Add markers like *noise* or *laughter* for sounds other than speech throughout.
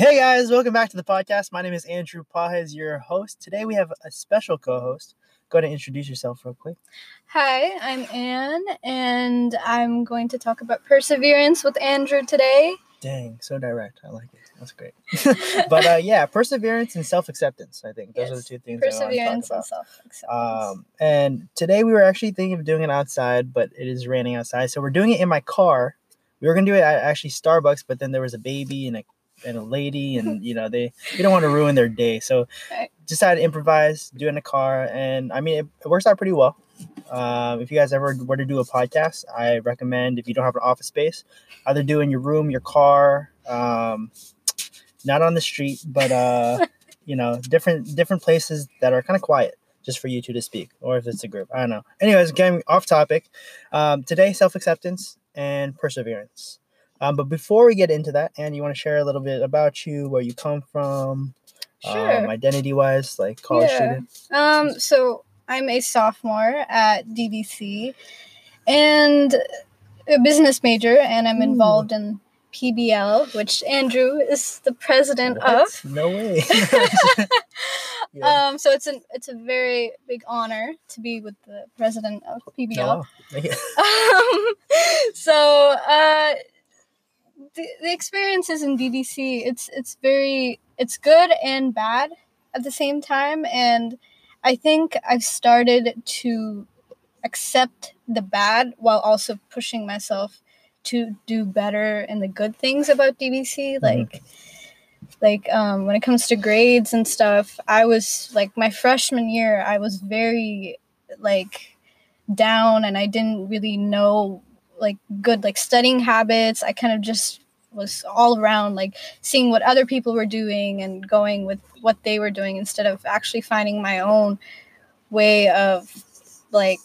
Hey guys, welcome back to the podcast. My name is Andrew Pahez, your host. Today we have a special co-host. Go ahead and introduce yourself real quick. Hi, I'm Anne, and I'm going to talk about perseverance with Andrew today. Dang, so direct. I like it. That's great. *laughs* *laughs* but uh, yeah, perseverance and self-acceptance. I think those are the two things I want to Perseverance and self-acceptance. Um, and today we were actually thinking of doing it outside, but it is raining outside, so we're doing it in my car. We were gonna do it at actually Starbucks, but then there was a baby and a and a lady, and *laughs* you know they we don't want to ruin their day, so Right. decided to improvise, do it in the car, and I mean it, it works out pretty well. Um, if you guys ever were to do a podcast, I recommend if you don't have an office space, either do in your room, your car, um, not on the street, but uh, *laughs* you know, different different places that are kind of quiet, just for you two to speak, or if it's a group, I don't know. Anyways, getting off topic. Um, today, self acceptance and perseverance. Um, but before we get into that, Anne, you want to share a little bit about you, where you come from, Sure. um, identity wise, like college Yeah. student. Um, so I'm a sophomore at DVC and a business major, and I'm Ooh. involved in PBL, which Andrew is the president of. No way. *laughs* *laughs* Yeah. Um, so it's an it's a very big honor to be with the president of PBL. Oh, wow. um, so uh, the, the experiences in DVC it's it's very it's good and bad at the same time and I think I've started to accept the bad while also pushing myself to do better in the good things about DVC like like um, when it comes to grades and stuff i was like my freshman year i was very like down and i didn't really know like good like studying habits. I kind of just was all around like seeing what other people were doing and going with what they were doing instead of actually finding my own way of like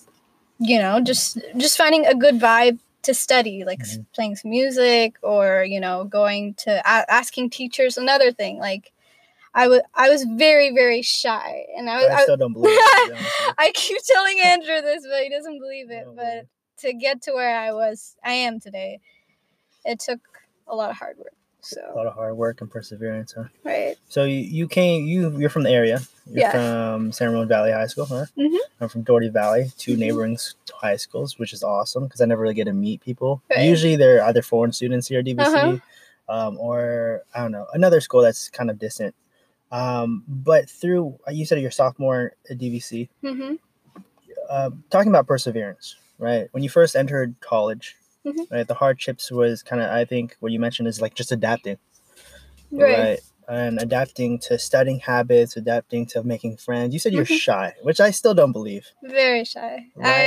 you know just just finding a good vibe to study like Mhm. playing some music or you know going to a- asking teachers another thing like i was i was very very shy and i was I still don't believe it. to be honest with you. *laughs* I keep telling Andrew this, but he doesn't believe it. No But to get to where I was, I am today, it took a lot of hard work. So a lot of hard work and perseverance, huh? right. So you, you came you you're from the area. You're Yeah. from San Ramon Valley High School, huh? Mhm. I'm from Dougherty Valley, 2 Mhm. neighboring high schools, which is awesome because I never really get to meet people. Right. Usually they're either foreign students here at DVC, Uh-huh. um, or I don't know another school that's kind of distant. Um, but through you said you're sophomore at DVC, hmm uh, talking about perseverance, right? When you first entered college, Mhm. right, the hardships was kind of I think what you mentioned is like just adapting Right. and adapting to studying habits adapting to making friends you said you're Mhm. shy which i still don't believe Very shy. Right. I.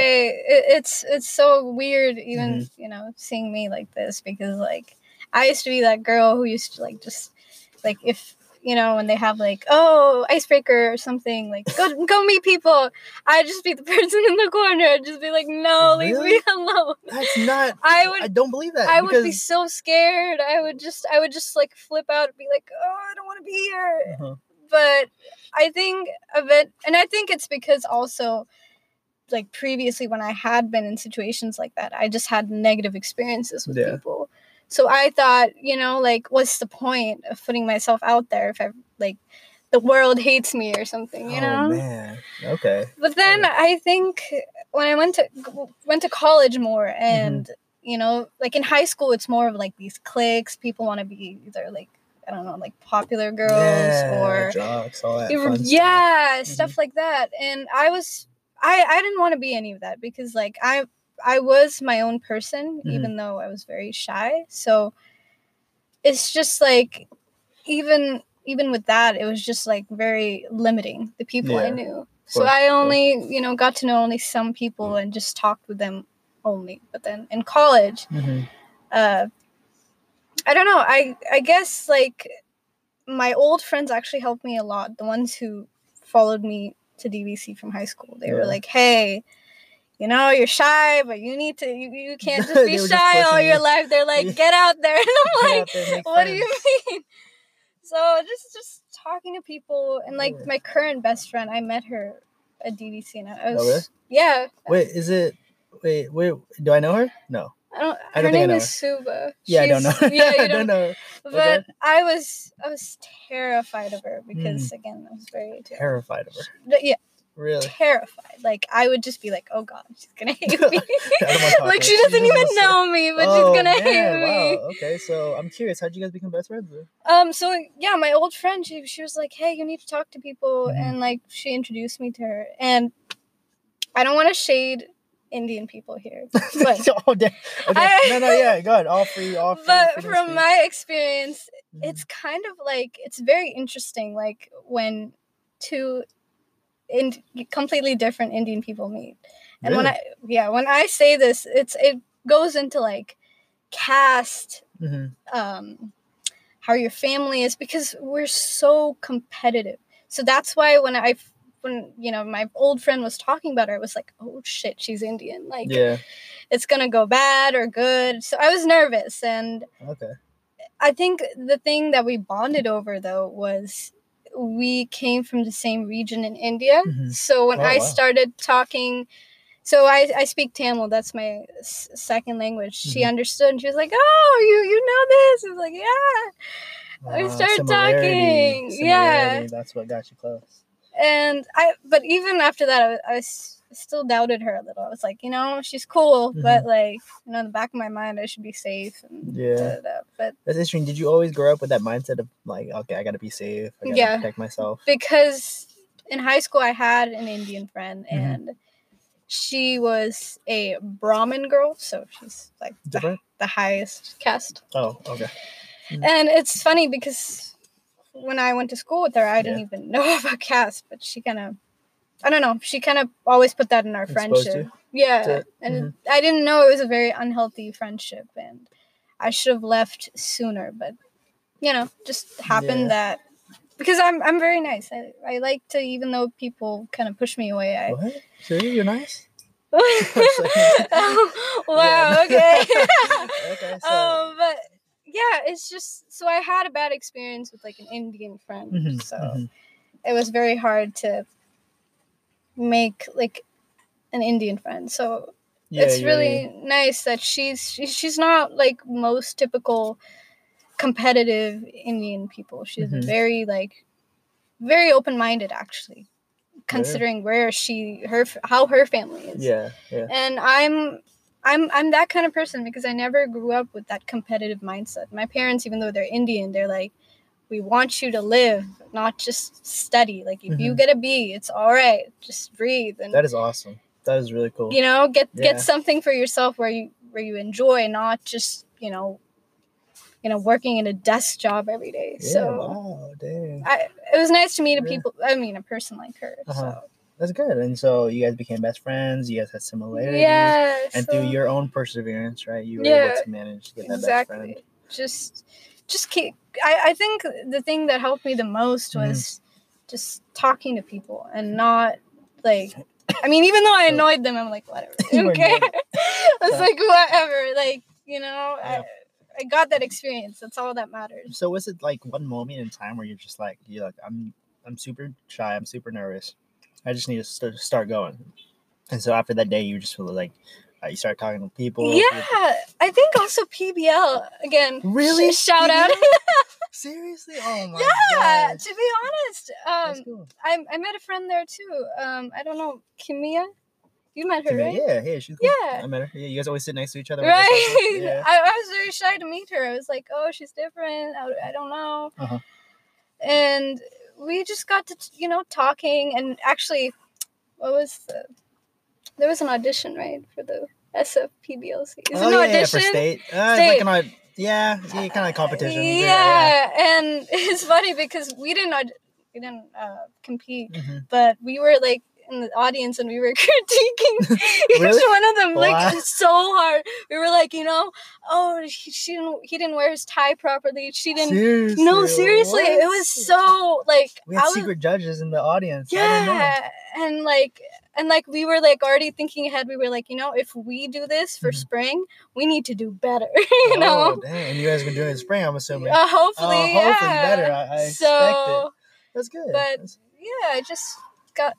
It, it's it's so weird, even Mm-hmm. you know, seeing me like this because like I used to be that girl who used to like just like if you know when they have like oh icebreaker or something like go go meet people i'd just be the *laughs* person in the corner i'd just be like no leave me *laughs* alone that's not I would- i don't believe that I would be so scared. I would just I would just like flip out and be like, "Oh, I don't want to be here." Uh-huh. But I think of it and I think it's because also like previously when I had been in situations like that, I just had negative experiences with Yeah. people. So I thought, you know, like what's the point of putting myself out there if I like the world hates me or something, you oh know? man okay But then I think when I went to went to college more and Mm-hmm. you know, like in high school it's more of like these cliques, people want to be either like I don't know, like popular girls yeah, or drugs all that fun stuff. yeah, Mhm. stuff like that. And I was I I didn't want to be any of that because like I I was my own person Mhm. even though I was very shy. So it's just like even even with that it was just like very limiting the people I knew. So I only, you know, got to know only some people and just talked with them only. But then in college, Mhm. uh I don't know. I I guess like my old friends actually helped me a lot. The ones who followed me to DVC from high school. They were like, "Hey, you know, you're shy, but you need to you, you *laughs* can't just be were just shy all your you. life." They're like, "Get out there." *laughs* And I'm like, there, "What do you *laughs* mean?" So, just just talking to people and like my current best friend, I met her at DVC and I oh, was Oh, really? yeah. wait is it wait wait do i know her no I don't. I don't her think I name know is Suba. Yeah, I don't know. Yeah, you I don't know. But Okay. I was I was terrified of her because mm. again I was very terrified. Terrified of her. Yeah, Really? terrified. Like I would just be like, "Oh God, she's gonna hate *laughs* me." I don't wanna talk like she doesn't even know me, but Oh, she's gonna man, hate me. Wow. Okay, so I'm curious, how'd you guys become best friends? Then? Um. So yeah, my old friend, she she was like, "Hey, you need to talk to people," Mhm. and like she introduced me to her. And I don't want to shade Indian people here, *laughs* but *laughs* oh, damn. Okay. I- no, no, yeah, go ahead. All free, all free. but from speech. my experience, Mhm. it's kind of like it's very interesting like when two in completely different indian people meet and when i yeah when i say this it's it goes into like caste Mhm. um how your family is because we're so competitive so that's why when i when you know my old friend was talking about her it was like oh shit she's indian like Yeah. it's gonna go bad or good so i was nervous and Okay. I think the thing that we bonded over though was we came from the same region in India. Mhm. So when Oh, I wow. started talking, so I, I speak Tamil. That's my s- second language. She Mhm. understood and she was like, "Oh, you you know this?" I was like, "Yeah." I Uh, started similarity- talking, yeah. That's what got you close. And I, but even after that, I, was- I s- still doubted her a little. I was like, you know, she's cool, but like, you know, in the back of my mind, I should be safe. And Mm-hmm. Yeah. da, da, da. But That's interesting. Did you always grow up with that mindset of like, okay, I gotta be safe. I gotta Yeah. protect myself. because in high school I had an Indian friend Mhm. and she was a Brahmin girl, so she's like the, the highest caste. Oh, okay. And it's funny because when I went to school with her, I didn't Yeah. even *laughs* know about caste, but she kind of, I don't know, she kind of always put that in our friendship. Yeah, to- and mhm. I didn't know it was a very unhealthy friendship, and I should have left sooner. But you know, just happened Yeah. that because I'm I'm very nice. I, I like to even though people kind of push me away. I What? Seriously, you're nice. *laughs* *laughs* wow. Okay. *laughs* okay. So. um, but yeah, it's just so I had a bad experience with like an Indian friend, Mhm, so mhm. it was very hard to make like an Indian friend. So Yeah, it's yeah, really yeah. nice that she's she's not like most typical competitive Indian people. She's Mhm. very like very open minded actually, considering where she her how her family is. Yeah, yeah. And I'm I'm I'm that kind of person because I never grew up with that competitive mindset. My parents, even though they're Indian, they're like, we want you to live, not just study. Like if you Mhm. get a B, it's all right. Just breathe and That is awesome. That is really cool. you know get Yeah. get something for yourself where you where you enjoy not just you know you know working in a desk job every day Yeah, so wow, dang. I, it was nice to meet a Yeah. people i mean a person like her Uh-huh. That's good. And so you guys became best friends. You guys had so similarities. yeah And so through your own perseverance, right? You were able to manage to get that best friend. exactly just just keep I, I think the thing that helped me the most Mhm. was just talking to people and not like I mean even though I annoyed them I'm like whatever *laughs* okay. I was *laughs* Yeah. like whatever like you know Yeah. I, I got that experience that's all that matters So was it like one moment in time where you're just like, you're like, I'm, I'm super shy. I'm super nervous. I just need to st- start going. And so after that day, you just feel like you start talking to people. yeah I think also PBL again Really? sh- shout out *laughs* Seriously? Oh my god. yeah gosh. to be honest um cool. I, I met a friend there too um I don't know Kimia you met her Kimmy, right Yeah, yeah, she's cool. Yeah. I met her. Yeah, you guys always sit next to each other. when you guys right. *laughs* Yeah. I, I was very shy to meet her i was like oh she's different i, I don't know Uh-huh. and we just got to you know talking and actually what was the there was an audition right for the sfpblc is it oh, an yeah, yeah, for state. Uh, State. Like an, yeah, yeah, kind of competition. yeah, and *laughs* it's funny because we didn't we didn't uh, compete Mhm. but we were like in the audience and we were *laughs* critiquing *laughs* each Really? one of them like Wow. so hard. We were like, you know, oh, he, she didn't, he didn't wear his tie properly. She didn't. Seriously. no, seriously, it was so like We had was, secret judges in the audience. Yeah, and like and like we were like already thinking ahead. We were like, you know, if we do this for Mhm. spring, we need to do better. *laughs* you Oh, know, dang. And you guys been doing it in spring, I'm assuming. uh, hopefully, hopefully yeah. better. I- I expect so. That's good. but- That's- yeah, I just got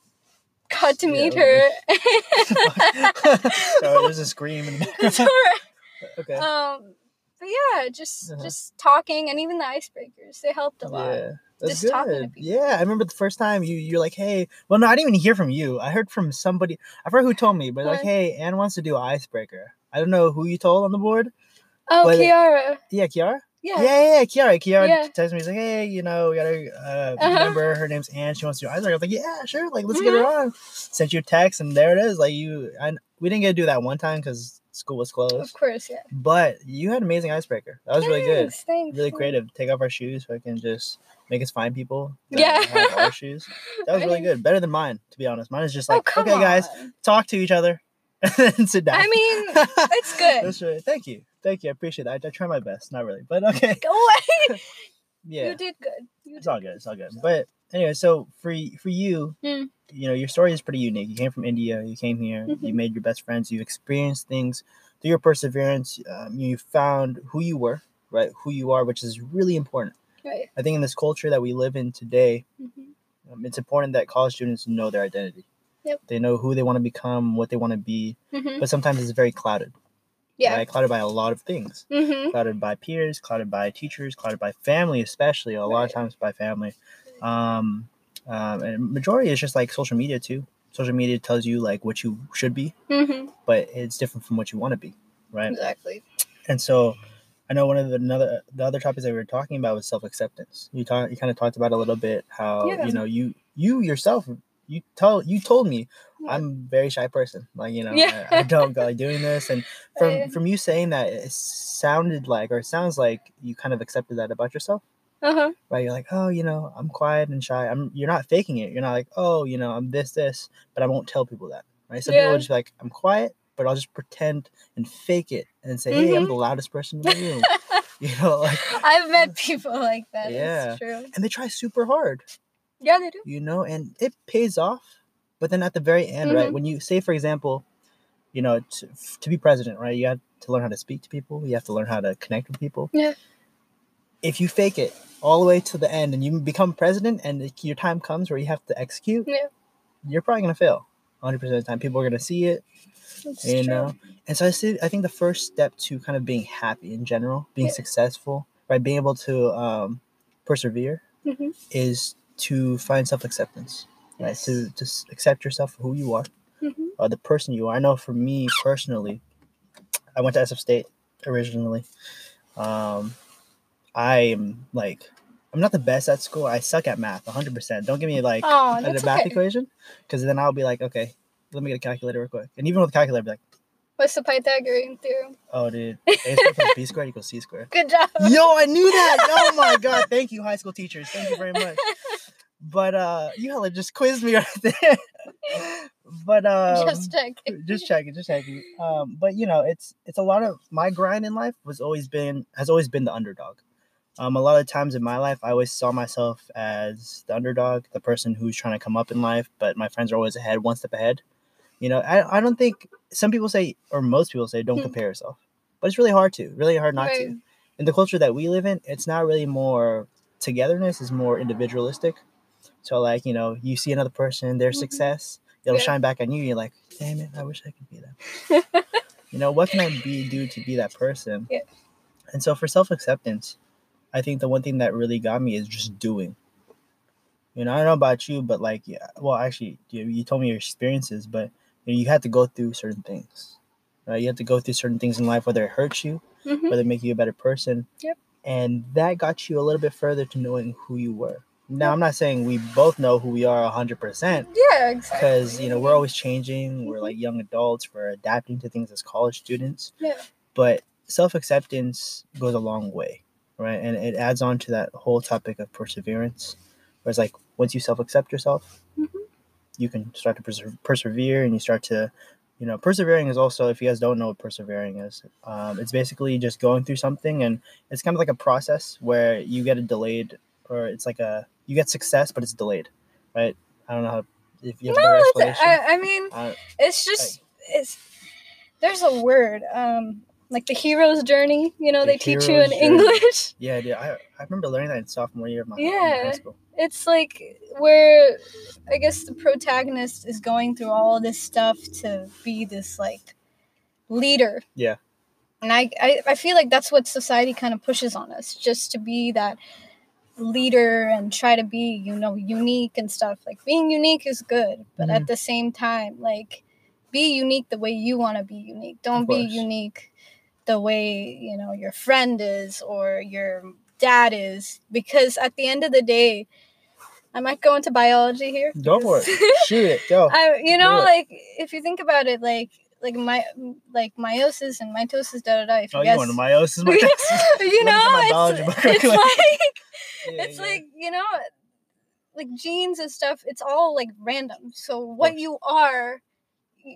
got to Yeah, meet her. *laughs* so *laughs* there's a scream in the background. Okay. Um, but yeah, just Uh-huh. just talking and even the icebreakers they helped a lot. Yeah. That's Just good. Yeah, I remember the first time you you're like, hey, well, no, I didn't even hear from you. I heard from somebody. I forgot who told me, but like, hey, Anne wants to do icebreaker. I don't know who you told on the board. Oh, But- Kiara. Yeah, Kiara. Yeah. Yeah, yeah, yeah, Kiara. Kiara Yeah. texted me. He's like, hey, you know, we got a uh, Uh-huh. member. Her name's Anne. She wants to do icebreaker. I was like, yeah, sure. Like, let's get her on. Sent you a text, and there it is. Like, you, I, we didn't get to do that one time because school was closed. Of course, yeah. But you had amazing icebreaker. That was really good. Thanks, Thanks. Really creative. Take off our shoes so I can just make us find people. that Yeah. our *laughs* shoes. That was really good. Better than mine, to be honest. Mine is just Oh, like, come okay, guys, talk to each other *laughs* and then sit down. I mean, *laughs* it's good. That's right. Thank you. Thank you. I appreciate that. I, I try my best. Not really, but okay. Go away. Yeah, You did good. You it's did all good. It's all good. But anyway, so for for you, Mm. you know, your story is pretty unique. You came from India. You came here. You Mhm. made your best friends. You experienced things through your perseverance. Um, you found who you were, right? Who you are, which is really important. Right. I think in this culture that we live in today, Mhm. um, it's important that college students know their identity. Yep. They know who they want to become, what they want to be, Mhm. but sometimes it's very clouded. Yeah. Right? Clouded by a lot of things. Mm-hmm. Clouded by peers, clouded by teachers, clouded by family, especially a lot of times by family. Um, um, and majority is just like social media too. Social media tells you like what you should be, Mm-hmm. but it's different from what you want to be, right? Exactly. And so, I know one of the another the other topics that we were talking about was self acceptance. You talk, you kind of talked about a little bit how Yeah. you know you you yourself you tell you told me Yeah. I'm a very shy person. Like you know Yeah. I, I don't go like doing this, and *laughs* from from you saying that, it sounded like or it sounds like you kind of accepted that about yourself. Uh-huh. Right? You're like, oh, you know, I'm quiet and shy. I'm. You're not faking it. You're not like, oh, you know, I'm this this, but I won't tell people that. Right? Some people Yeah. are just like, I'm quiet, but I'll just pretend and fake it and say, hey, I'm Mhm. the loudest person in the *laughs* room. *laughs* you know, like, I've met people like that. Yeah. It's true. and they try super hard. Yeah, they do. You know, and it pays off. But then at the very end, right, Mhm. when you say, for example, you know, to, to be president, right, you have to learn how to speak to people. You have to learn how to connect with people. Yeah. If you fake it all the way to the end and you become president and your time comes where you have to execute, Yeah. you're probably gonna fail. 100% of the time, people are gonna see it, It's you true. know. And so I see. I think the first step to kind of being happy in general, being Yeah. successful, right, being able to um, persevere, Mhm. is to find self acceptance, right? Yes. To to s- accept yourself for who you are, Mhm. uh, the person you are. I know for me personally, I went to SF State originally. Um, I am like, I'm not the best at school. I suck at math, 100%. Don't give me like Oh, a math okay. equation, because then I'll be like, okay, let me get a calculator real quick. And even with a calculator, I'll be like, What's the Pythagorean theorem? oh, dude, a squared plus b *laughs* squared equals c squared. Good job. Yo, I knew that. Oh my god, thank you, high school teachers. Thank you very much. But uh, you hella just quizzed me *laughs* right there. but um, Just checking. just checking, just checking. Um, but you know, it's it's a lot of my grind in life was always been has always been the underdog. Um, a lot of times in my life, I always saw myself as the underdog, the person who's trying to come up in life, but my friends are always ahead, one step ahead. You know, I, I don't think some people say, or most people say, don't Hmm. compare yourself, but it's really hard to, really hard not to in the culture that we live in, it's not really more togetherness, it's more individualistic. So like, you know, you see another person, their Mhm. success, it'll Yeah. shine back on you. You're like, damn it, I wish I could be that. *laughs* you know, what can I be do to be that person? Yeah. And so for self acceptance, I think the one thing that really got me is just doing. You know, I don't know about you, but like, yeah, well, actually, you, you told me your experiences, but you, know, you had to go through certain things. Right? You have to go through certain things in life, whether it hurts you, Mhm. whether it make you a better person. Yep. And that got you a little bit further to knowing who you were. Now. I'm not saying we both know who we are 100% Yeah, exactly. because, you know, we're always changing. We're like young adults, we're adapting to things as college students. Yeah. But self acceptance goes a long way, right? And it adds on to that whole topic of perseverance. Whereas, like, once you self accept yourself, Mhm. you can start to perse- persevere and you start to you know persevering is also if you guys don't know what persevering is um, it's basically just going through something and it's kind of like a process where you get a delayed or it's like a you get success but it's delayed right i don't know how if you have No, explanation I, I mean, uh, it's just it's. There's a word, um, like the hero's journey. You know, The they teach you in journey. English. *laughs* yeah I, I remember learning that in sophomore year of my Yeah. high school It's like where I guess the protagonist is going through all this stuff to be this like leader. Yeah. and I, I i feel like that's what society kind of pushes on us just to be that leader and try to be you know unique and stuff like being unique is good but Mhm. at the same time like be unique the way you want to be unique don't be unique the way you know your friend is or your dad is because at the end of the day i might go into biology here Go for because- it. *laughs* Shoot it. Go. I, you know, like if you think about it, like like my like meiosis and mitosis, da da da. If you Oh, you guys, want to meiosis? My *laughs* *laughs* you know, it's, it's like Yeah, it's yeah. like you know, like genes and stuff. It's all like random. So what you are,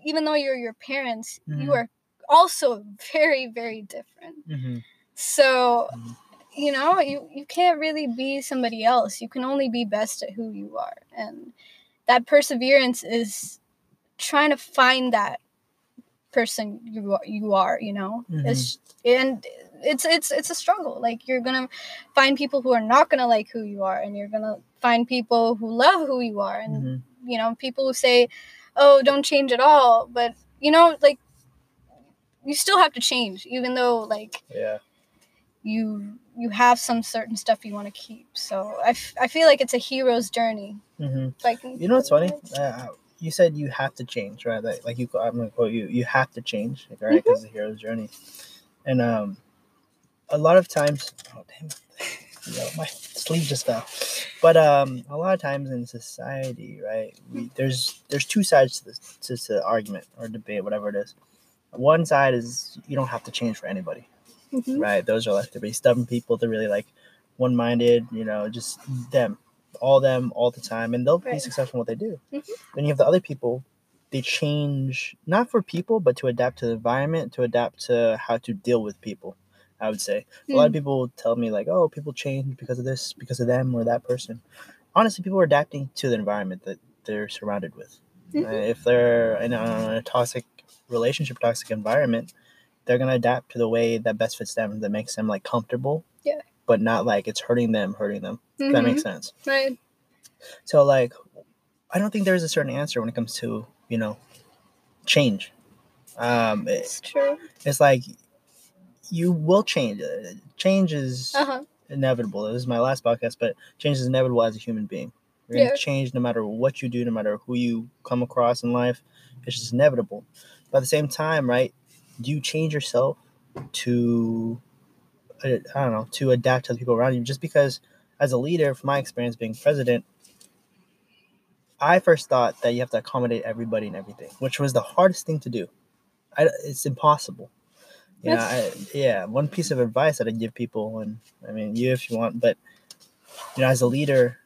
even though you're your parents, Mhm. you are also very very different. Mhm. So. Mhm. You know, you, you can't really be somebody else. You can only be best at who you are. And that perseverance is trying to find that person you are, you are you know Mhm. it's and it's it's it's a struggle like you're gonna find people who are not gonna like who you are and you're gonna find people who love who you are and Mhm. you know people who say oh don't change at all but you know like you still have to change even though like Yeah. you you have some certain stuff you want to keep so I, f- I feel like it's a hero's journey hmm like You know what's funny? Uh, you said you have to change, right? Like, like you, I'm gonna quote you. You have to change, right? Mm-hmm. Because the hero's journey, and um, a lot of times, oh damn, *laughs* you know, my sleeve just fell. But um, a lot of times in society, right? We there's there's two sides to this to, to the argument or debate, whatever it is. One side is you don't have to change for anybody, Mhm. right? Those are like the really stubborn people. They're really like one-minded, you know, just them, all them, all the time, and they'll be successful in what they do. Mhm. Then you have the other people. They change not for people, but to adapt to the environment, to adapt to how to deal with people. I would say a lot of Mm. people tell me like, "Oh, people change because of this, because of them, or that person." Honestly, people are adapting to the environment that they're surrounded with. Uh, if they're in a, in a toxic relationship, toxic environment, they're gonna adapt to the way that best fits them, that makes them like comfortable. Yeah. But not like it's hurting them, hurting them. If that makes sense. Right So like, I don't think there's a certain answer when it comes to you know, change. Um, it- it's true it's like you will change. Uh, Change is uh-huh inevitable. This is my last podcast, but change is inevitable as a human being. You're gonna change no matter what you do, no matter who you come across in life. It's just inevitable. But at the same time, right? Do you change yourself to, uh, I don't know, to adapt to the people around you? Just because, as a leader, from my experience being president, I first thought that you have to accommodate everybody and everything, which was the hardest thing to do. I, it's impossible. You know, I, yeah, one piece of advice that I give people, and I mean you if you want, but you know, as a leader.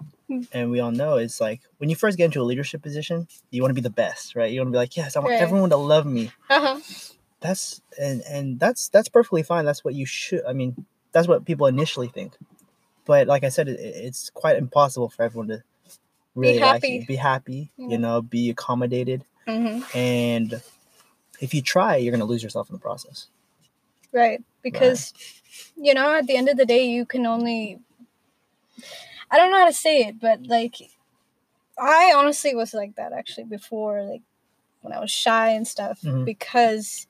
And we all know, it's like when you first get into a leadership position, you want to be the best, right? You want to be like, yes, I want Right. everyone to love me. uh-huh That's and and that's that's perfectly fine. That's what you should. I mean, that's what people initially think. But like I said, it, it's quite impossible for everyone to really like happy. you, be happy. Yeah. You know, be accommodated, hmm and if you try, you're gonna lose yourself in the process. right because you know at the end of the day you can only i don't know how to say it but like i honestly was like that actually before like when i was shy and stuff Mhm. because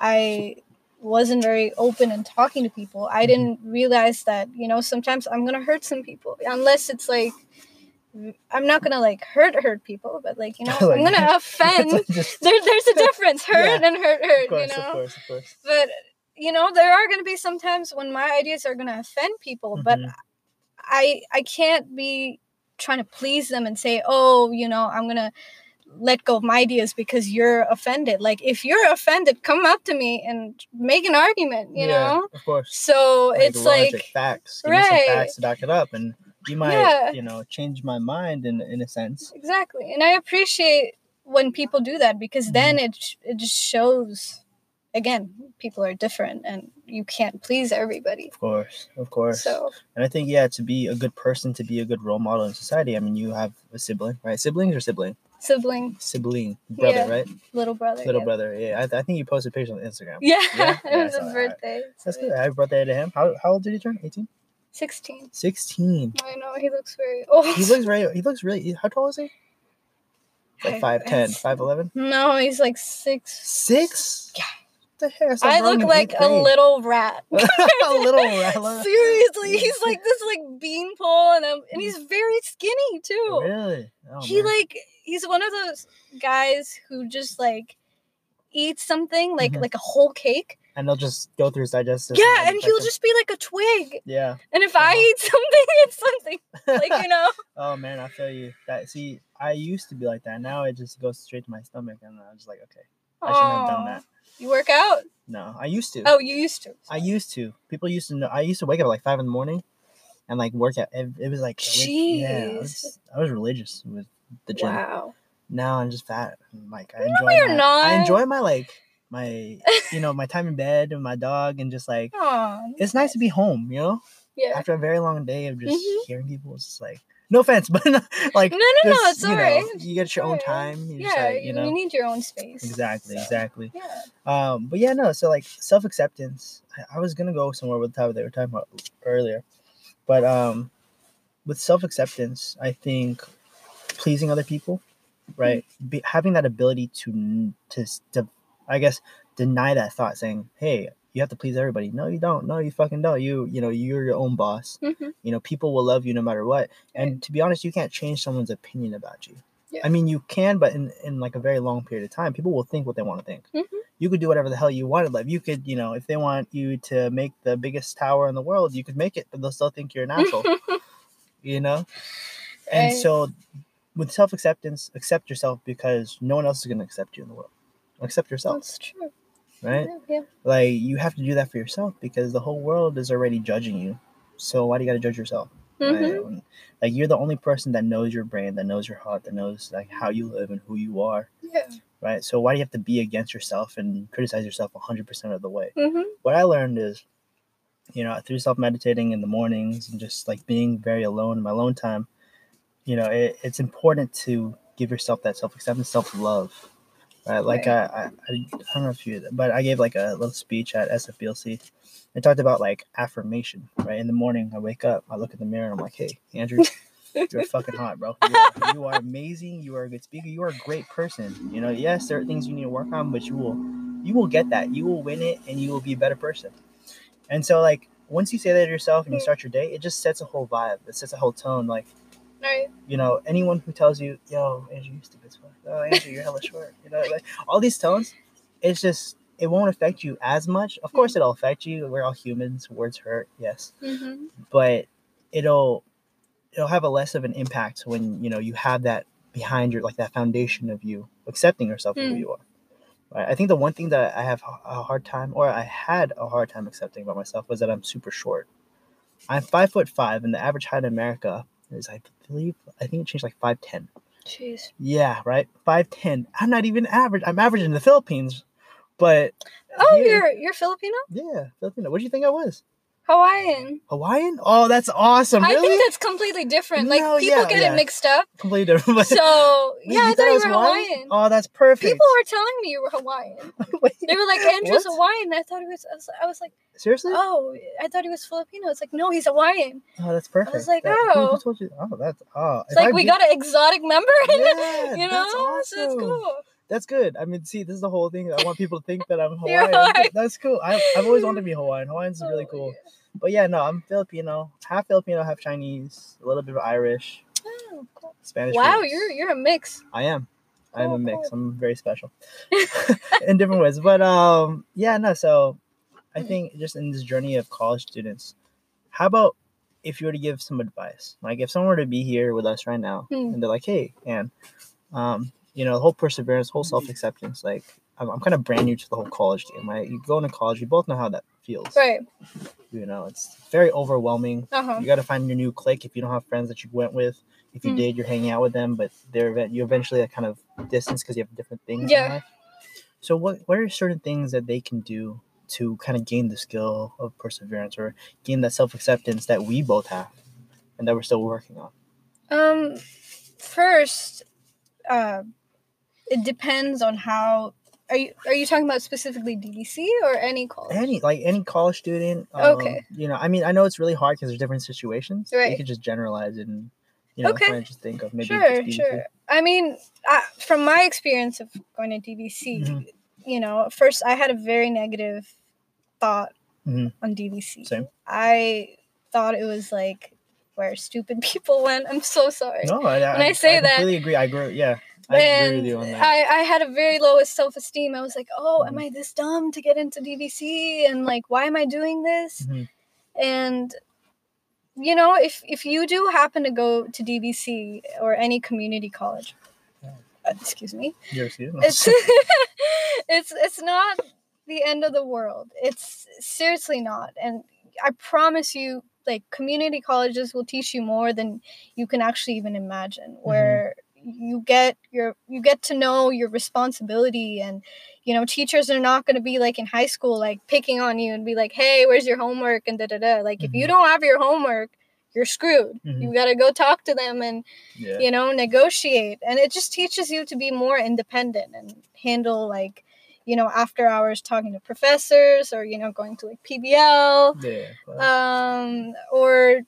i wasn't very open and talking to people i Mhm. didn't realize that you know sometimes i'm gonna hurt some people unless it's like i'm not gonna like hurt hurt people but like you *laughs* know i'm gonna offend *laughs* Just- *laughs* there, there's a difference hurt Yeah. and hurt hurt course, you know of course, of course. but you know there are going to be some times when my ideas are going to offend people but Mhm. I i can't be trying to please them and say oh you know i'm going to let go of my ideas because you're offended like if you're offended come up to me and make an argument you Yeah, know of course. so Like it's logic, like facts. Give me some Right. facts to back it up, and you might, Yeah. you know, change my mind in in a sense. exactly and i appreciate when people do that because Mm-hmm. then it it just shows again people are different and you can't please everybody Of course, of course. so And I think yeah, to be a good person, to be a good role model in society. I mean, you have a sibling, right? Siblings or sibling? sibling Sibling, brother, Yeah. right? little brother Little yeah. brother. Yeah, I, I think you posted pictures on Instagram. Yeah, Yeah? *laughs* it was his that. birthday. That's good. Happy birthday to him. How, how old did he turn? 18? 16. 16. I know he looks very old. He looks very. He looks really. How tall is he? Like I- 5'10", it's- 5'11"? No, he's like six. Six? Yeah. The heck? I, I look like a grade." little rat. *laughs* *laughs* a little rat. Seriously, he's like *laughs* this like beanpole, and um, and he's very skinny too. Really? Oh, he man. like he's one of those guys who just like eats something like Mhm. like a whole cake. and they'll just go through his digestive. Yeah, system and he'll just be like a twig. Yeah. And if I Uh-huh. eat something, it's something like you know. oh man, I feel you. That see, I used to be like that. Now it just goes straight to my stomach, and I'm just like, okay, I shouldn't have done that. You work out? No, I used to. Oh, you used to. I used to. People used to know. I used to wake up at like five in the morning, and like work out. It, it was like, relig- yeah, I was, I was religious with the gym. Wow. Now I'm just fat. Like I No, enjoy. my, not. I enjoy my like my *laughs* you know my time in bed and my dog and just like Aw, it's nice to be home. You know, Yeah. after a very long day of just Mhm. hearing people, it's just like no offense, *laughs* but like No, no, no, it's you know, alright. you get your own time. You're Yeah, like, you you, need your own space. exactly, so. exactly. Yeah. Um, but yeah, no. So like self acceptance. I, I was gonna go somewhere with the topic they were talking about earlier, but um, with self acceptance, I think pleasing other people, right? Be, having that ability to to to, I guess, deny that thought, saying, "Hey, you have to please everybody." No, you don't. No, you fucking don't. You you know you're your own boss. Mhm. You know people will love you no matter what. And to be honest, you can't change someone's opinion about you. Yeah. I mean, you can, but in, in like a very long period of time, people will think what they want to think. Mhm. You could do whatever the hell you want in life. You could, you know, if they want you to make the biggest tower in the world, you could make it, but they'll still think you're an *laughs* asshole. you know? And Right. so with self acceptance, accept yourself because no one else is gonna accept you in the world. Accept yourself, That's true. Right? Yeah, yeah. Like you have to do that for yourself because the whole world is already judging you. So why do you gotta judge yourself? Mhm. right? Like you're the only person that knows your brain, that knows your heart, that knows like how you live and who you are, Yeah. right? So why do you have to be against yourself and criticize yourself 100% of the way? hmm What I learned is, you know, through self meditating in the mornings and just like being very alone in my alone time, you know, it, it's important to give yourself that self acceptance, self love, right? Like Right. I, I, I don't know if you, but I gave like a little speech at SFBLC. I talked about like affirmation, right? In the morning, I wake up, I look in the mirror, and I'm like, hey, Andrew, *laughs* you're fucking hot, bro. You are, you are amazing. You are a good speaker. You are a great person. You know, yes, there are things you need to work on, but you will, you will get that. You will win it, and you will be a better person. And so, like, once you say that to yourself and you start your day, it just sets a whole vibe. It sets a whole tone. Like, Right. you know, anyone who tells you, "Yo, Andrew, you're stupid as fuck," "Oh, Andrew, you're hella short," you know, like all these tones, it's just it won't affect you as much. Of course, it'll affect you. We're all humans. Words hurt, yes, hmm but it'll it'll have a less of an impact when you know you have that behind your like that foundation of you accepting yourself for who Mm. you are. Right. I think the one thing that I have a hard time, or I had a hard time accepting about myself, was that I'm super short. I'm five foot five, and the average height in America is, I believe, I think it changed like five ten. Jeez. Yeah, right. Five ten. I'm not even average. I'm average in the Philippines, but Oh, here- you're you're Filipino? yeah, Filipino. What do you think I was? Hawaiian. Hawaiian? Oh, that's awesome. I think that's completely different. Like No, people yeah, get yeah. it mixed up. completely different. So *laughs* yeah, I thought I you were Hawaiian. Oh, that's perfect. People were telling me you were Hawaiian. *laughs* They were like, Andrew's What? Hawaiian. I thought he was. I was, I was like, seriously? Oh, oh, I thought he was Filipino. It's like, no, he's Hawaiian. Oh, that's perfect. I was like, That- who- who oh. told you? Oh, that's oh. It's like we got an exotic member. Yeah, *laughs* you know, that's so it's cool. That's good. I mean, see, this is the whole thing. I want people to think that I'm *laughs* Hawaiian. Hawaiian. That's cool. I, I've always wanted to be *laughs* Hawaiian. Hawaiian's really Oh, cool. yeah. But yeah, no, I'm Filipino, half Filipino, half Chinese, a little bit of Irish, Oh, cool. Spanish. Wow, roots. you're you're a mix. I am. I am a mix. cool. I'm very special *laughs* in different ways. But um, yeah, no. So I Hmm. think just in this journey of college students, how about if you were to give some advice? Like if someone were to be here with us right now, Hmm. and they're like, "Hey, and um, you know, the whole perseverance, whole self acceptance, like." I'm, I'm kind of brand new to the whole college game. Right? You go into college, you both know how that feels. Right. You know, it's very overwhelming. Uh huh. You got to find your new clique if you don't have friends that you went with. If you Mm. did, you're hanging out with them, but they're you eventually like kind of distance because you have different things. Yeah. In life. So what what are certain things that they can do to kind of gain the skill of perseverance or gain that self acceptance that we both have and that we're still working on? Um, first, uh, it depends on how. Are you are you talking about specifically DVC or any college? Any like any college student. Um, Okay. You know, I mean, I know it's really hard because there's different situations. Right. You could just generalize it and you know, Okay. kind of just think of maybe sure, sure. I mean, uh, from my experience of going to DVC, Mhm. you know, first I had a very negative thought Mhm. on DVC. Same. I thought it was like where stupid *laughs* people went. I'm so sorry. No, I, When I say that- completely agree. I agree. Yeah, I agree with and you on that. I, I had a very lowest self esteem. I was like, oh, am Mhm. I this dumb to get into DVC? And like, why am I doing this? Mhm. And you know, if if you do happen to go to DVC or any community college, Yeah. uh, excuse me, it's *laughs* *laughs* it's it's not the end of the world. It's seriously not. And I promise you, like community colleges will teach you more than you can actually even imagine. Where you get your you get to know your responsibility and you know teachers are not going to be like in high school like picking on you and be like hey where's your homework and da da da like if you Mhm. don't have your homework you're screwed Mhm. you got to go talk to them and yeah. you know negotiate and it just teaches you to be more independent and handle like you know after hours talking to professors or you know going to like pbl Yeah. um or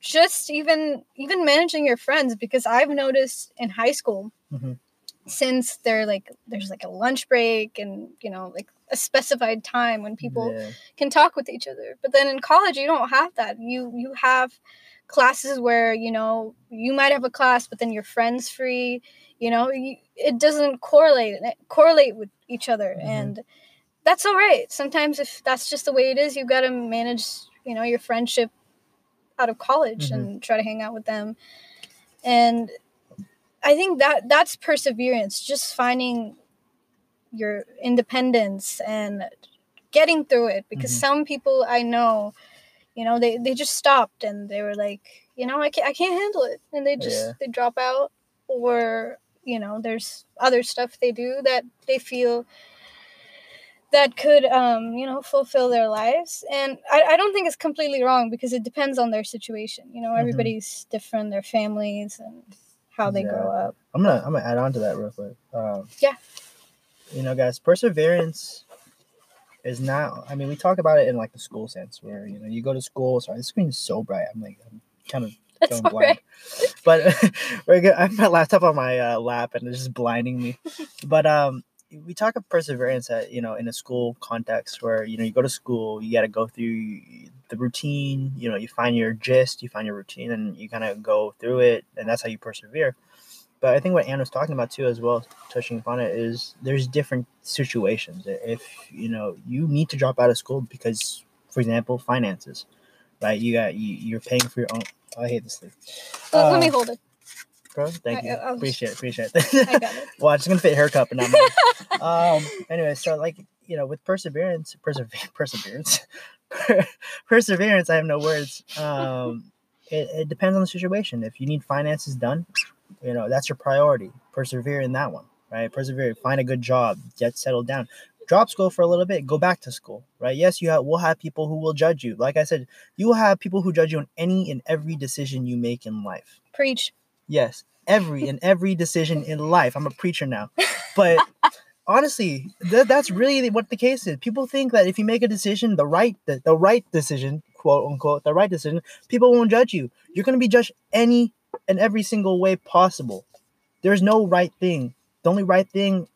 just even even managing your friends because i've noticed in high school Mhm. since they're like there's like a lunch break and you know like a specified time when people yeah. can talk with each other but then in college you don't have that you you have classes where you know you might have a class but then your friends free you know you, it doesn't correlate correlate with each other Mhm. and that's all right sometimes if that's just the way it is you've got to manage you know your friendship out of college Mhm. and try to hang out with them and i think that that's perseverance just finding your independence and getting through it because Mhm. some people i know you know they, they just stopped and they were like you know I can't, I can't handle it and they just Yeah. they drop out or you know there's other stuff they do that they feel that could um you know fulfill their lives and I, I don't think it's completely wrong because it depends on their situation you know Mhm. everybody's different their families and how they grow up I'm gonna I'm gonna add on to that real quick. Um, Yeah. You know, guys, perseverance is not. I mean, we talk about it in like the school sense, where you know you go to school. Sorry, the screen is so bright. I'm like I'm kind of *laughs* going blind. *laughs* right But we're good. I have my laptop on my uh, lap and it's just blinding me. *laughs* But um, we talk of perseverance at you know in a school context where you know you go to school, you got to go through the routine. You know, you find your gist, you find your routine, and you kind of go through it, and that's how you persevere. But I think what Anne was talking about too, as well, touching upon it, is there's different situations. If you know you need to drop out of school because, for example, finances, right? You got you, you're paying for your own. I hate this thing. Let- let me Uh, hold it bro. Thank I- you. I appreciate it. *laughs* Appreciate i it. got it *laughs* well, it's gonna fit her cup and not mine. *laughs* um. Anyway, so like you know, with perseverance, persever- perseverance, perseverance. I have no words. Um, it, it depends on the situation. If you need finances done, you know that's your priority. Persevere in that one, right? Persevere. Find a good job. Get settled down. Drop school for a little bit. Go back to school, right? Yes, you have. We'll have people who will judge you. Like I said, you will have people who judge you on any and every decision you make in life. preach Yes, every and every decision in life. I'm a preacher now, but *laughs* honestly, th- that's really what the case is. People think that if you make a decision, the right, the, the right decision, quote unquote, the right decision, people won't judge you. You're gonna be judged any and every single way possible. There's no right thing. The only right thing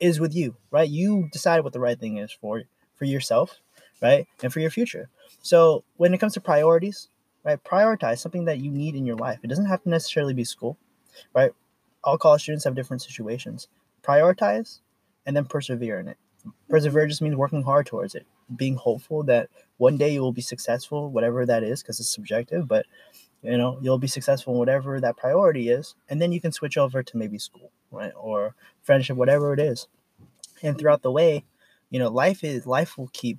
is with you, right? You decide what the right thing is for for yourself, right, and for your future. So when it comes to priorities, right? Prioritize something that you need in your life. It doesn't have to necessarily be school, right? All college students have different situations. Prioritize and then persevere in it. Persevere just means working hard towards it, being hopeful that one day you will be successful, whatever that is, because it's subjective, but you know, you'll be successful in whatever that priority is. And then you can switch over to maybe school, right? Or friendship, whatever it is. And throughout the way, you know, life is life will keep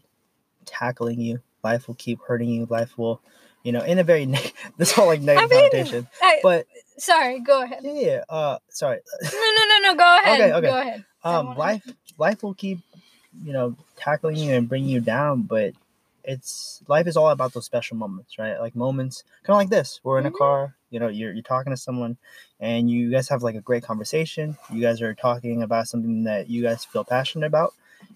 tackling you. Life will keep hurting you. Life will, you know, in a very *laughs* neg- this whole like negative mean, connotation. I, But sorry go ahead yeah, yeah, uh, sorry. *laughs* no no no no go ahead Okay, okay. go ahead Um, life life will keep, you know, tackling you and bringing you down. But it's life is all about those special moments, right? Like moments, kind of like this. We're in a Mhm. car. You know, you're you're talking to someone, and you guys have like a great conversation. You guys are talking about something that you guys feel passionate about.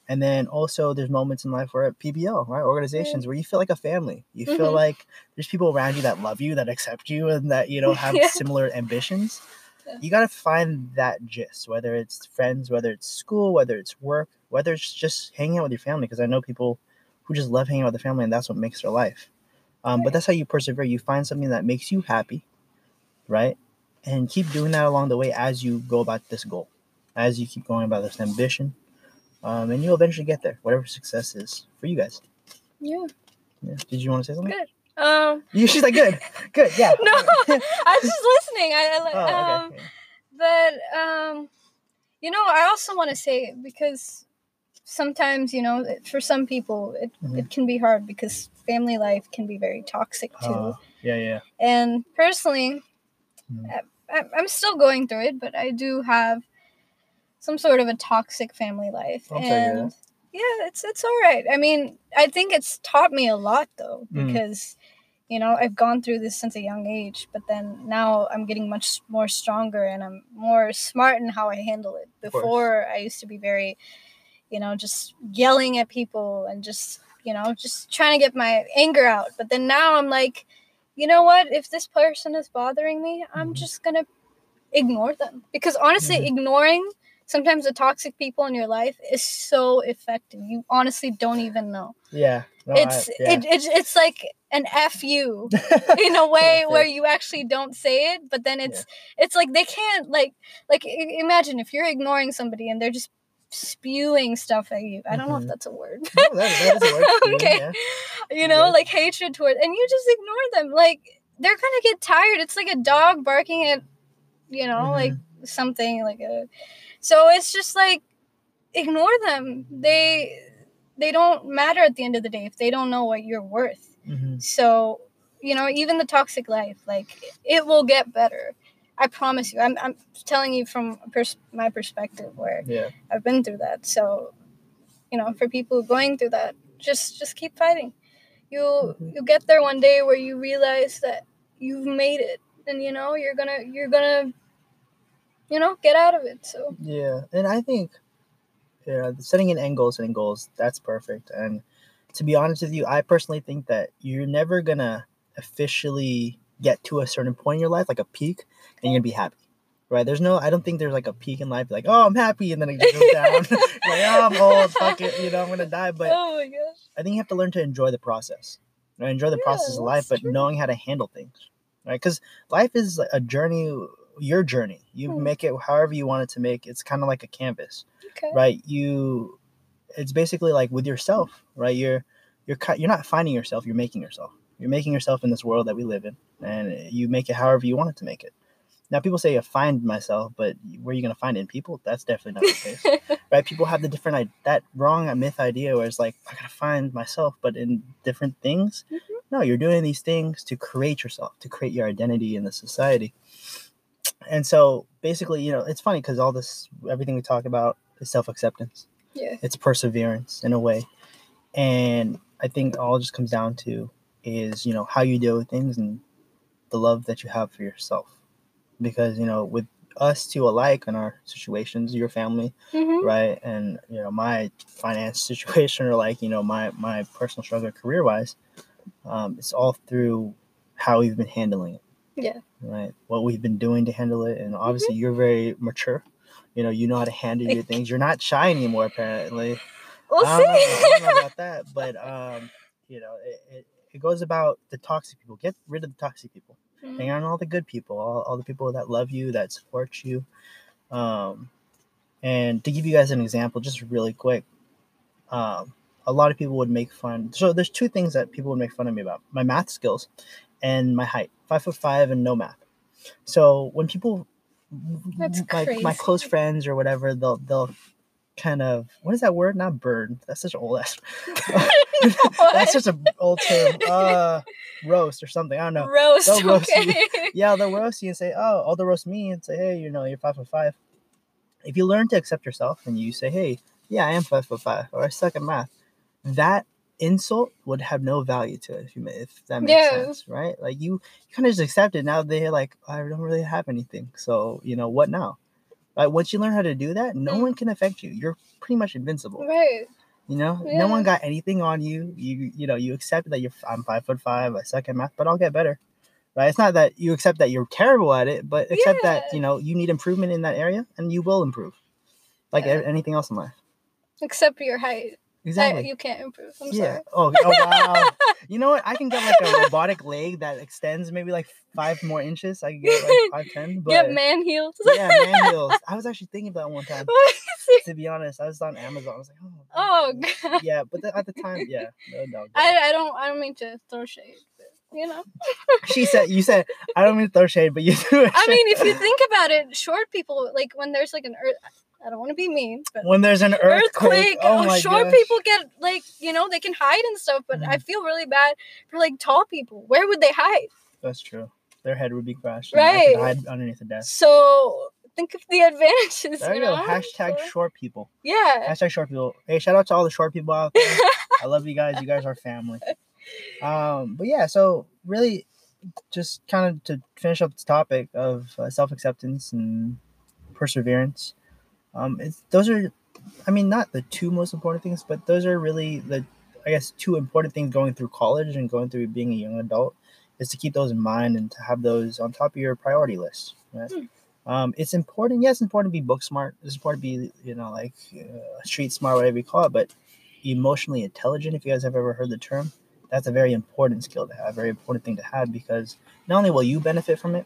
And then also, there's moments in life where at PBL, right, organizations where you feel like a family. You feel Mhm. like there's people around you that love you, that accept you, and that you know *laughs* have Yeah. similar ambitions. Yeah. You got to find that gist, whether it's friends, whether it's school, whether it's work. whether it's just hanging out with your family, because I know people who just love hanging out with their family and that's what makes their life. Um, But that's how you persevere. You find something that makes you happy, right? And keep doing that along the way as you go about this goal, as you keep going about this ambition. Um, and you'll eventually get there, whatever success is for you guys. Yeah. Yeah. Did you want to say something? Good. Um. You, she's like, good, good, yeah. *laughs* No, I was just listening. I, I like. Oh, okay. um. But um, you know, I also want to say because sometimes you know, for some people, it Mhm. it can be hard because family life can be very toxic too. Uh, yeah, yeah. And personally. I, I- I'm still going through it, but I do have some sort of a toxic family life, to hear and yeah, it's it's all right. I mean, I think it's taught me a lot though, Mm. because you know I've gone through this since a young age, but then now I'm getting much more stronger and I'm more smart in how I handle it. Before, I used to be very, you know, just yelling at people and just you know just trying to get my anger out. But then now I'm like you know what? If this person is bothering me, I'm Mhm. just gonna ignore them. Because honestly, Mhm. ignoring sometimes the toxic people in your life is so effective. You honestly don't even know. Yeah. No, it's I, yeah. it, it's it's like an F you *laughs* in a way where you actually don't say it, but then it's it's like they can't like like imagine if you're ignoring somebody and they're just spewing stuff at you. I don't know if Mhm. that's a word. No, that, a word. *laughs* for you, Okay. yeah. you know, Yeah. like hatred toward, and you just ignore them. Like they're gonna get tired. It's like a dog barking at, you know, Mhm. like something like a. So it's just like ignore them. They they don't matter at the end of the day if they don't know what you're worth. Mhm. So you know, even the toxic life, like it will get better. I promise you. I'm I'm telling you from pers- my perspective where Yeah. I've been through that. So, you know, for people going through that, just just keep fighting. You'll Mhm. you'll get there one day where you realize that you've made it, and you know you're gonna you're gonna, you know, get out of it. So Yeah, and I think, yeah, setting an end goals, setting goals, that's perfect. And to be honest with you, I personally think that you're never gonna officially get to a certain point in your life, like a peak, and you're gonna be happy. Right? There's no, I don't think there's like a peak in life, like, oh, I'm happy, and then it just goes *laughs* down. like, oh, I'm old, fuck it, you know, I'm gonna die. But oh my gosh, I think you have to learn to enjoy the process. Right? Enjoy the Yeah, process of life, but true. knowing how to handle things. Right? Because life is a journey, your journey. You Hmm. make it however you want it to make. It's kind of like a canvas, okay, right? You, it's basically like with yourself, right? You're, you're, you're not finding yourself. You're making yourself. You're making yourself in this world that we live in, and you make it however you want it to make it. Now, people say I find myself, but where are you gonna find it in people? That's definitely not the case *laughs* right? People have the different i- that wrong myth idea where it's like I gotta find myself, but in different things. Mhm. No, you're doing these things to create yourself, to create your identity in the society. And so basically, you know, it's funny because all this, everything we talk about is self acceptance. yeah, It's perseverance in a way, and I think all just comes down to is you know how you deal with things and the love that you have for yourself. Because you know, with us two alike in our situations, your family, hmm right and you know my finance *laughs* situation or like you know my my personal struggle career wise um, it's all through how we've been handling it Yeah. Right what we've been doing to handle it and obviously you're very mature. You know you know how to handle your things. You're not shy anymore apparently. We'll I, don't know, I don't know see. about that *laughs* but um you know it, it, it goes about the toxic people. Get rid of the toxic people. Mhm. hang on all the good people all, all the people that love you that support you. Um, and to give you guys an example just really quick um, a lot of people would make fun so there's two things that people would make fun of me about. My math skills and my height five foot five and no math. So when people That's like my close friends or whatever they'll they'll kind of what is that word? Not burn. That's such an old ass *laughs* *laughs* that's such an old term. Uh roast or something. I don't know. Roast. They'll roast you. *laughs* Yeah, they'll roast you and say, oh, oh, they'll roast me and say, hey, you know, you're five foot five. If you learn to accept yourself and you say, hey, yeah, I am five foot five, or I suck at math, that insult would have no value to it if you if that makes Yeah. sense, right? Like you, you kind of just accept it. Now they're like, I don't really have anything, so you know what now? Like once you learn how to do that, no Mm. one can affect you. You're pretty much invincible. right. You know, Yeah. no one got anything on you. You you know, you accept that you're I'm five foot five. I suck at math, but I'll get better. Right? It's not that you accept that you're terrible at it, but accept that you know you need improvement in that area, and you will improve, like Yeah. anything else in life. Except your height. I, Exactly. you can't improve. I'm yeah. sorry. Oh, oh wow. *laughs* you know what? I can get like a robotic leg that extends maybe like five more inches. I can get like five ten. *laughs* But Get man heels. yeah, man *laughs* heels. I was actually thinking about one time. To be honest, I was on Amazon. I was like, oh. oh god. Yeah, but the, at the time, yeah, no, no. I, I don't I don't mean to throw shade, but you know. she said, you said, I don't mean to throw shade, but you do. I mean, if you think about it, short people like when there's like an earth. I don't want to be mean, but when there's an earthquake, earthquake. oh oh, my short gosh. people get like you know they can hide and stuff, but I Mhm. feel really bad for like tall people. Where would they hide? That's true. Their head would be crushed. and I could Right. hide underneath the desk. So think of the *laughs* advantages. There you you go. Hashtag So, short people. yeah. Hashtag short people. Hey, shout out to all the short people out there. *laughs* I love you guys. You guys are family. Um, but yeah, so really, just kind of to finish up this topic of uh, self acceptance and perseverance. Um, it's those are, I mean, not the two most important things, but those are really the, I guess, two important things going through college and going through being a young adult is to keep those in mind and to have those on top of your priority list. Right? Hmm. Um, it's important. Yes, it's important to be book smart. It's important to be, you know, like uh, street smart, whatever you call it. But emotionally intelligent, if you guys have ever heard the term, that's a very important skill to have, very important thing to have because not only will you benefit from it,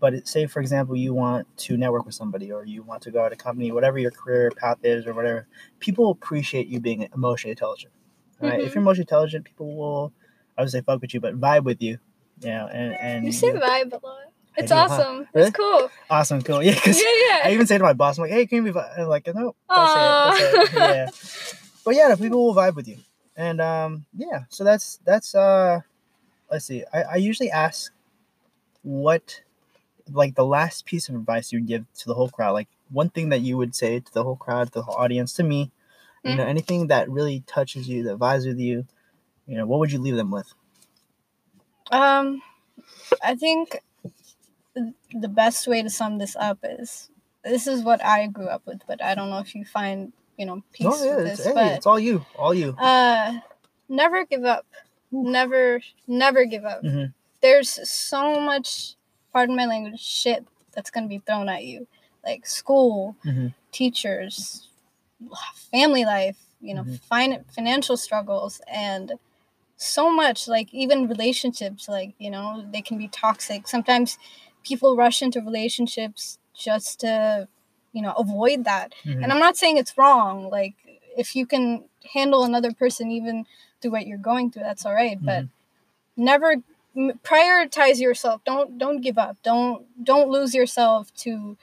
but it, say for example you want to network with somebody or you want to go out a company, whatever your career path is or whatever, people appreciate you being emotionally intelligent. Right? If Mhm. you're emotionally intelligent, people will I would say fuck with you, but vibe with you. Yeah, and and You say yeah. vibe a lot. It's do, huh? awesome. Really? It's cool. awesome, cool. Yeah, Yeah, because yeah. I even say to my boss, I'm like, hey, can you be vi-" I'm like, no, don't say it. Don't say. Yeah. *laughs* But yeah, the people will vibe with you. And um, yeah, so that's that's uh let's see. I, I usually ask what like the last piece of advice you would give to the whole crowd, like one thing that you would say to the whole crowd, to the whole audience, to me, you know, anything that really touches you, that vibes with you, you know, what would you leave them with? Um, I think the best way to sum this up is this is what I grew up with, but I don't know if you find you know peace No, yeah, with it's, this. hey, but it's all you, all you. uh, never give up. Never, never give up. Mhm. There's so much, pardon my language, shit that's gonna be thrown at you, like school, Mhm. teachers, family life, you know, Mhm. fin- financial struggles, and so much. Like even relationships, like you know, they can be toxic. Sometimes people rush into relationships just to, you know, avoid that. Mhm. And I'm not saying it's wrong. Like if you can handle another person even through what you're going through, that's all right. But never m- prioritize yourself. Don't don't give up. Don't don't lose yourself to,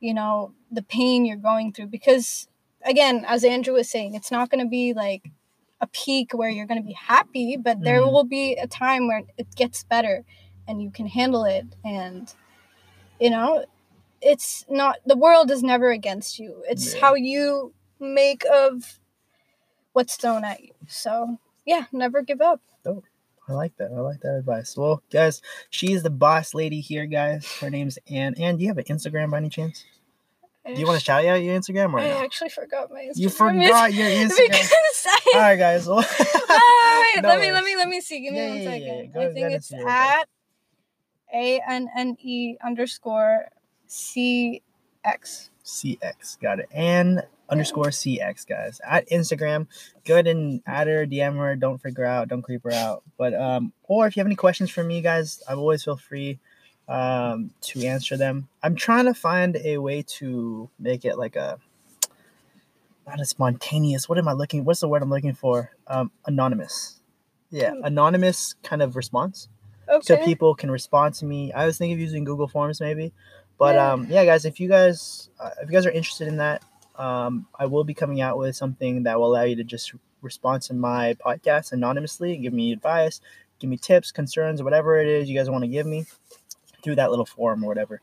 you know, the pain you're going through. Because again, as Andrew was saying, it's not going to be like a peak where you're going to be happy, but there Mhm. will be a time where it gets better, and you can handle it. And you know, it's not the world is never against you. It's Yeah. how you make of what's thrown at you. So yeah, never give up. I like that. I like that advice. Well, guys, she's the boss lady here, guys. Her name's Anne. Ann, do you have an Instagram by any chance? Do you want to shout out your Instagram or I no? actually forgot my Instagram. You *laughs* forgot your Instagram. because *laughs* I, All right, guys. Well, Oh, *laughs* wait, No let me let me let me see. Give me Yeah, one yeah, yeah, second. yeah. Go- I think it's and see real at a n n e underscore C X. C X. Got it. And underscore CX, guys. At Instagram. Go ahead and add her, DM her. Don't freak her out. Don't creep her out. But, um, or if you have any questions for me, guys, I always feel free um, to answer them. I'm trying to find a way to make it like a, not a spontaneous. What am I looking? What's the word I'm looking for? Um, anonymous. Yeah, Hmm. anonymous kind of response. Okay. so people can respond to me. I was thinking of using Google Forms maybe, but Yeah. um, yeah, guys, if you guys uh, if you guys are interested in that, um, I will be coming out with something that will allow you to just respond to my podcast anonymously, give me advice, give me tips, concerns, whatever it is you guys want to give me through that little form or whatever.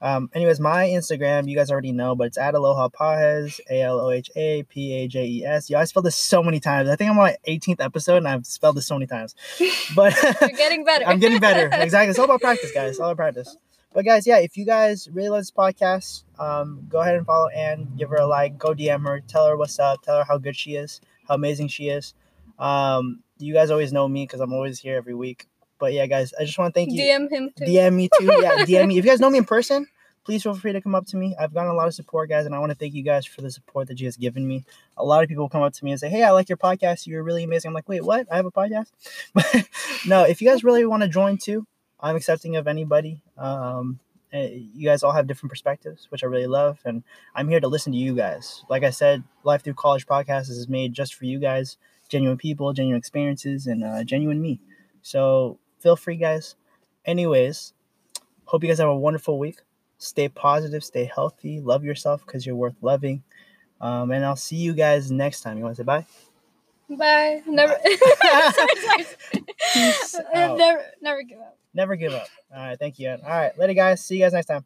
Um, anyways, my Instagram, you guys already know, but it's at Aloha Pajes, A L O H A P A J E S. Yeah, I spelled this so many times. I think I'm on my 18th episode and I've spelled this so many times. *laughs* But You're getting better. I'm getting better. *laughs* Exactly. It's all about practice, guys. It's all about practice. But guys, yeah, if you guys really love this podcast, um, go ahead and follow Anne, give her a like, go DM her, tell her what's up, tell her how good she is, how amazing she is. Um, you guys always know me because I'm always here every week. But yeah, guys, I just want to thank you. DM him too. DM me too. Yeah, *laughs* DM me. If you guys know me in person, please feel free to come up to me. I've gotten a lot of support, guys, and I want to thank you guys for the support that you guys given me. A lot of people come up to me and say, "Hey, I like your podcast. You're really amazing." I'm like, "Wait, what? I have a podcast?" *laughs* no, if you guys really want to join too, I'm accepting of anybody. Um, eh, you guys all have different perspectives, which I really love, and I'm here to listen to you guys. Like I said, Life Through College podcast is made just for you guys, genuine people, genuine experiences, and uh, genuine me. So feel free, guys. Anyways, hope you guys have a wonderful week stay positive, stay healthy, love yourself because you're worth loving. Um, and I'll see you guys next time. You want to say bye? Bye. Never. *laughs* *laughs* Peace out. never, never give up. Never give up. All right. Thank you. All right. Later, guys. See you guys next time.